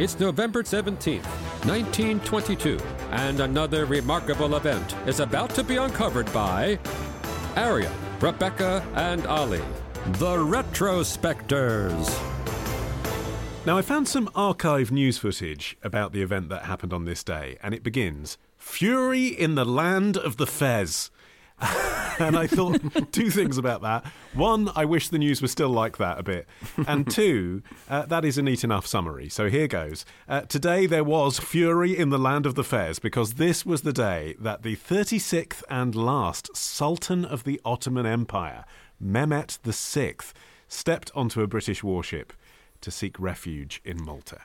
It's November 17th, 1922, and another remarkable event is about to be uncovered by Arion, Rebecca, and Olly, the Retrospectors. Now, I found some archive news footage about the event that happened on this day, and it begins Fury in the Land of the Fez. and I thought two things about that. One, I wish the news was still like that a bit. And two, uh, that is a neat enough summary. So here goes. Uh, today there was fury in the land of the Fez because this was the day that the 36th and last Sultan of the Ottoman Empire, Mehmet VI, stepped onto a British warship to seek refuge in Malta.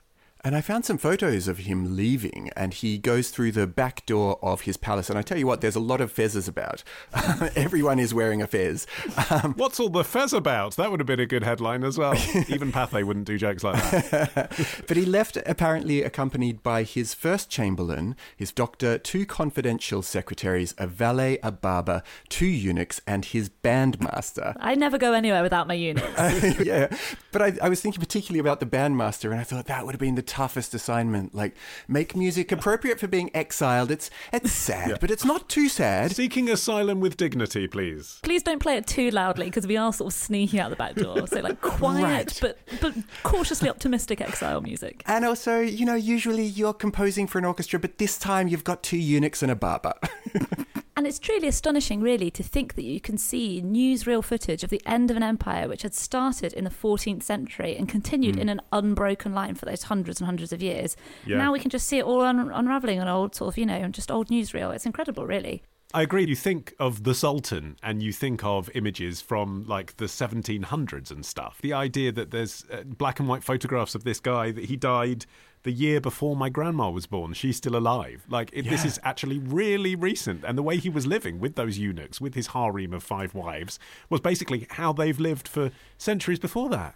And I found some photos of him leaving, and he goes through the back door of his palace. And I tell you what, there's a lot of fezzes about. Everyone is wearing a fez. Um, What's all the fez about? That would have been a good headline as well. Even Pathé wouldn't do jokes like that. but he left apparently accompanied by his first chamberlain, his doctor, two confidential secretaries, a valet, a barber, two eunuchs, and his bandmaster. I never go anywhere without my eunuchs. yeah, but I, I was thinking particularly about the bandmaster, and I thought that would have been the toughest assignment. Like, make music appropriate for being exiled. It's it's sad, yeah. but it's not too sad. Seeking asylum with dignity, please. Please don't play it too loudly because we are sort of sneaking out the back door. So like quiet right. but but cautiously optimistic exile music. And also, you know, usually you're composing for an orchestra, but this time you've got two eunuchs and a barber. And it's truly astonishing, really, to think that you can see newsreel footage of the end of an empire which had started in the 14th century and continued mm. in an unbroken line for those hundreds and hundreds of years. Yeah. Now we can just see it all un- unraveling on old, sort of, you know, just old newsreel. It's incredible, really. I agree. You think of the Sultan and you think of images from like the 1700s and stuff. The idea that there's uh, black and white photographs of this guy, that he died the year before my grandma was born. She's still alive. Like, it, yeah. this is actually really recent. And the way he was living with those eunuchs, with his harem of five wives, was basically how they've lived for centuries before that.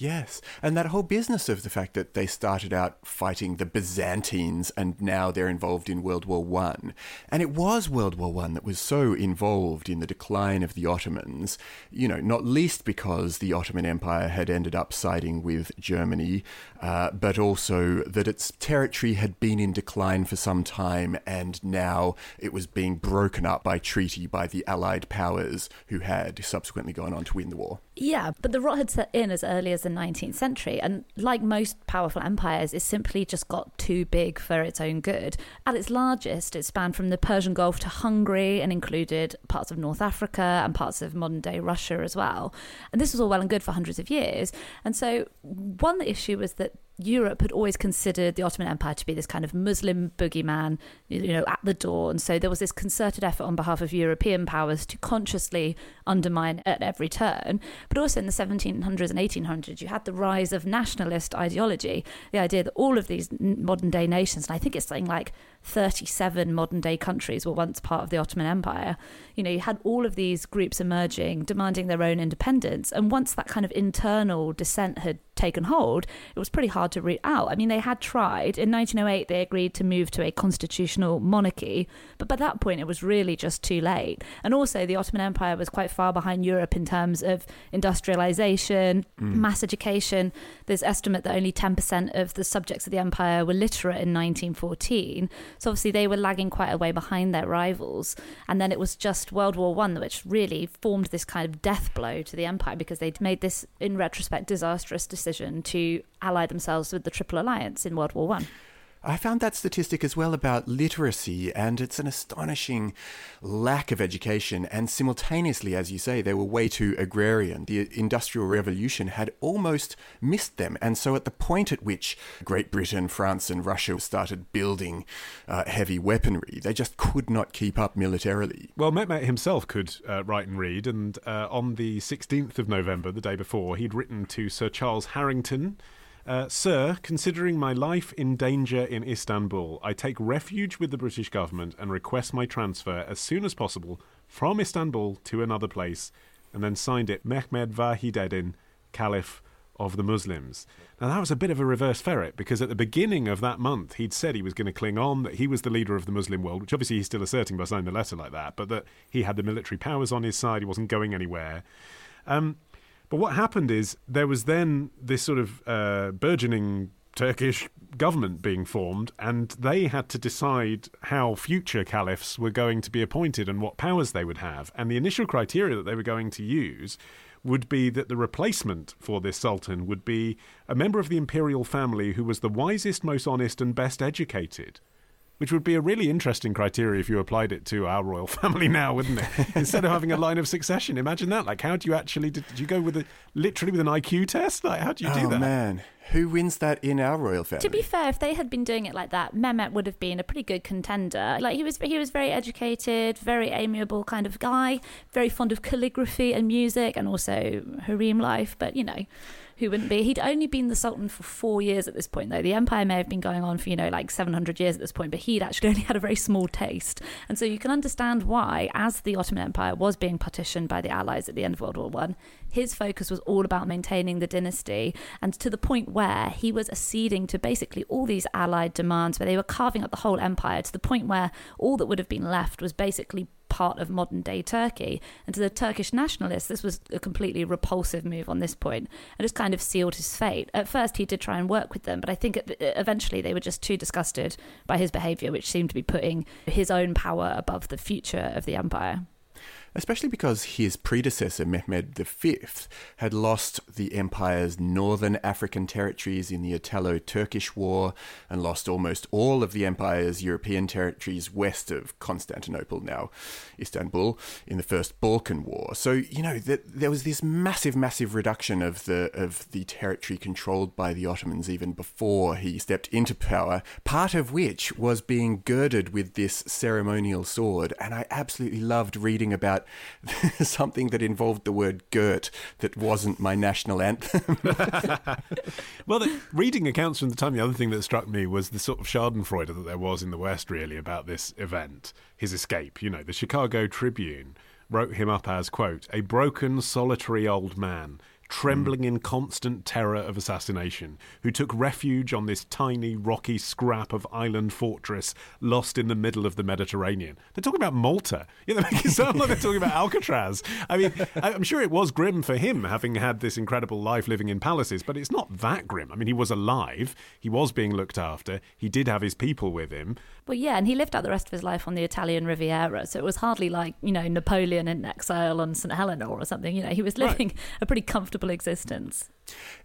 Yes, and that whole business of the fact that they started out fighting the Byzantines and now they're involved in World War One, and it was World War One that was so involved in the decline of the Ottomans. You know, not least because the Ottoman Empire had ended up siding with Germany, uh, but also that its territory had been in decline for some time, and now it was being broken up by treaty by the Allied powers who had subsequently gone on to win the war. Yeah, but the rot had set in as early as the 19th century, and like most powerful empires, it simply just got too big for its own good. At its largest, it spanned from the Persian Gulf to Hungary and included parts of North Africa and parts of modern day Russia as well. And this was all well and good for hundreds of years. And so, one issue was that Europe had always considered the Ottoman Empire to be this kind of Muslim boogeyman, you know, at the door. And so there was this concerted effort on behalf of European powers to consciously undermine at every turn. But also in the 1700s and 1800s, you had the rise of nationalist ideology, the idea that all of these modern day nations, and I think it's something like 37 modern day countries were once part of the Ottoman Empire. You know, you had all of these groups emerging, demanding their own independence. And once that kind of internal dissent had taken hold, it was pretty hard to root out. I mean, they had tried. In 1908, they agreed to move to a constitutional monarchy, but by that point, it was really just too late. And also, the Ottoman Empire was quite far behind Europe in terms of industrialization, mm. mass education. There's estimate that only 10% of the subjects of the empire were literate in 1914. So obviously, they were lagging quite a way behind their rivals. And then it was just World War One which really formed this kind of death blow to the empire because they'd made this, in retrospect, disastrous decision to ally themselves with the Triple Alliance in World War One. I found that statistic as well about literacy, and it's an astonishing lack of education. And simultaneously, as you say, they were way too agrarian. The Industrial Revolution had almost missed them. And so, at the point at which Great Britain, France, and Russia started building uh, heavy weaponry, they just could not keep up militarily. Well, Mehmet himself could uh, write and read, and uh, on the 16th of November, the day before, he'd written to Sir Charles Harington uh, Sir, considering my life in danger in Istanbul, I take refuge with the British government and request my transfer as soon as possible from Istanbul to another place, and then signed it Mehmed Vahideddin, Caliph of the Muslims. Now, that was a bit of a reverse ferret because at the beginning of that month, he'd said he was going to cling on, that he was the leader of the Muslim world, which obviously he's still asserting by signing the letter like that, but that he had the military powers on his side, he wasn't going anywhere. Um, but what happened is there was then this sort of uh, burgeoning Turkish government being formed, and they had to decide how future caliphs were going to be appointed and what powers they would have. And the initial criteria that they were going to use would be that the replacement for this sultan would be a member of the imperial family who was the wisest, most honest, and best educated which would be a really interesting criteria if you applied it to our royal family now, wouldn't it? Instead of having a line of succession, imagine that. Like, how do you actually did, you go with a literally with an IQ test? Like, how do you do that? oh, that? man, who wins that in our royal family? To be fair, if they had been doing it like that, Mehmet would have been a pretty good contender. Like he was, he was very educated, very amiable kind of guy, very fond of calligraphy and music, and also harem life. But you know who wouldn't be? He'd only been the Sultan for four years at this point, though. The empire may have been going on for, you know, like 700 years at this point, but he'd actually only had a very small taste. And so you can understand why, as the Ottoman Empire was being partitioned by the Allies at the end of World War One, his focus was all about maintaining the dynasty, and to the point where he was acceding to basically all these Allied demands, where they were carving up the whole empire to the point where all that would have been left was basically part of modern day Turkey. And to the Turkish nationalists, this was a completely repulsive move on this point and just kind of sealed his fate. At first, he did try and work with them, but I think eventually they were just too disgusted by his behavior, which seemed to be putting his own power above the future of the empire especially because his predecessor, Mehmed V, had lost the empire's northern African territories in the Italo Turkish War and lost almost all of the empire's European territories west of Constantinople, now Istanbul, in the First Balkan War. So, you know, th- there was this massive, massive reduction of the, of the territory controlled by the Ottomans even before he stepped into power, part of which was being girded with this ceremonial sword. And I absolutely loved reading about about something that involved the word girt that wasn't my national anthem. well, the, reading accounts from the time, the other thing that struck me was the sort of Schadenfreude that there was in the West, really, about this event, his escape. You know, the Chicago Tribune wrote him up as, quote, a broken, solitary old man trembling in constant terror of assassination, who took refuge on this tiny, rocky scrap of island fortress lost in the middle of the Mediterranean. They're talking about Malta. Yeah, they make it sound like they're talking about Alcatraz. I mean, I'm sure it was grim for him having had this incredible life living in palaces, but it's not that grim. I mean, he was alive, he was being looked after, he did have his people with him. Well, yeah, and he lived out the rest of his life on the Italian Riviera, so it was hardly like, you know, Napoleon in exile on St. Helena or something. You know, he was living right. a pretty comfortable existence.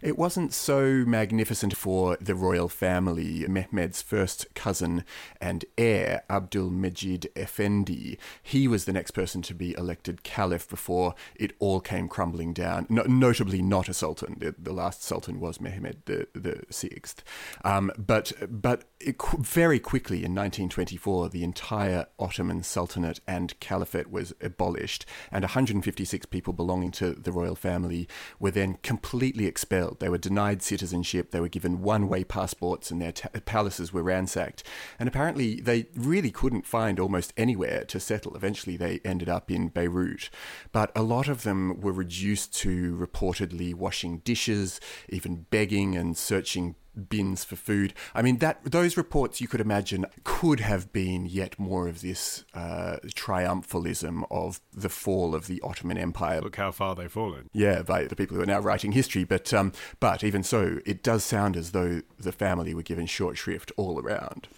It wasn't so magnificent for the royal family. Mehmed's first cousin and heir, Abdul Mejid Effendi, he was the next person to be elected caliph before it all came crumbling down. No, notably, not a sultan. The, the, last sultan was Mehmed the, the sixth. Um, but but it, very quickly in 1924, the entire Ottoman Sultanate and Caliphate was abolished, and 156 people belonging to the royal family were then completely expelled. They were denied citizenship, they were given one way passports, and their t- palaces were ransacked. And apparently, they really couldn't find almost anywhere to settle. Eventually, they ended up in Beirut. But a lot of them were reduced to reportedly washing dishes, even begging and searching bins for food. I mean, that those reports you could imagine could have been yet more of this uh, triumphalism of the fall of the Ottoman Empire. Look how far they've fallen. Yeah, by the people who are now writing history. But um, but even so, it does sound as though the family were given short shrift all around.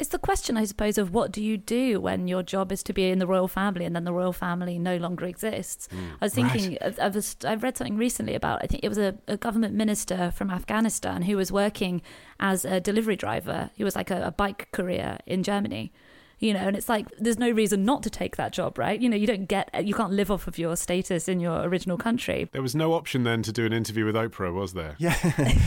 It's the question, I suppose, of what do you do when your job is to be in the royal family and then the royal family no longer exists. Mm. I was thinking, of, of a, I read something recently about, I think it was a, a government minister from Afghanistan who was working as a delivery driver. He was like a, a bike courier in Germany you know and it's like there's no reason not to take that job right you know you don't get you can't live off of your status in your original country There was no option then to do an interview with Oprah, was there? Yeah.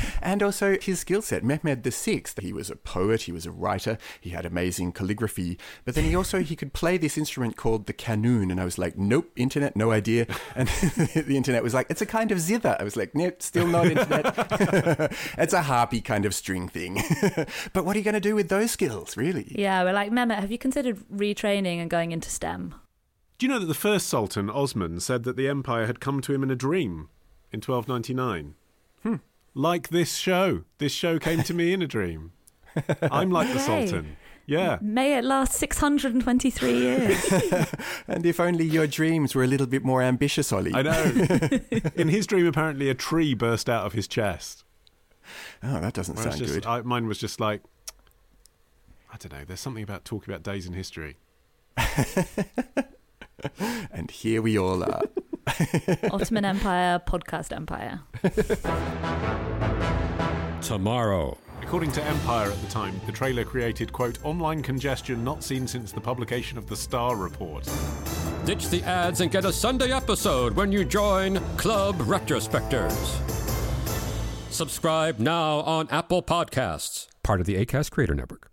and also his skill set. Mehmed VI, he was a poet, he was a writer, he had amazing calligraphy, but then he also he could play this instrument called the kanun and I was like, "Nope, internet, no idea." And the internet was like, "It's a kind of zither." I was like, "Nope, still not internet." it's a harpy kind of string thing. but what are you going to do with those skills, really? yeah we're like mehmet have you considered retraining and going into stem Do you know that the first Sultan, Osman, said that the empire had come to him in a dream in 1299? Hmm. Like this show. This show came to me in a dream. I'm like the Sultan. Yeah. may it last 623 years And if only your dreams were a little bit more ambitious, Olly. I know. in his dream, apparently, a tree burst out of his chest. Oh, that doesn't Whereas sound just, good. I, mine was just like, I don't know. There's something about talking about days in history. And here we all are. Ottoman Empire, podcast empire. Tomorrow. According to Empire at the time, the trailer created, quote, online congestion not seen since the publication of the Starr Report. Ditch the ads and get a Sunday episode when you join Club Retrospectors. Subscribe now on Apple Podcasts, part of the ACAST Creator Network.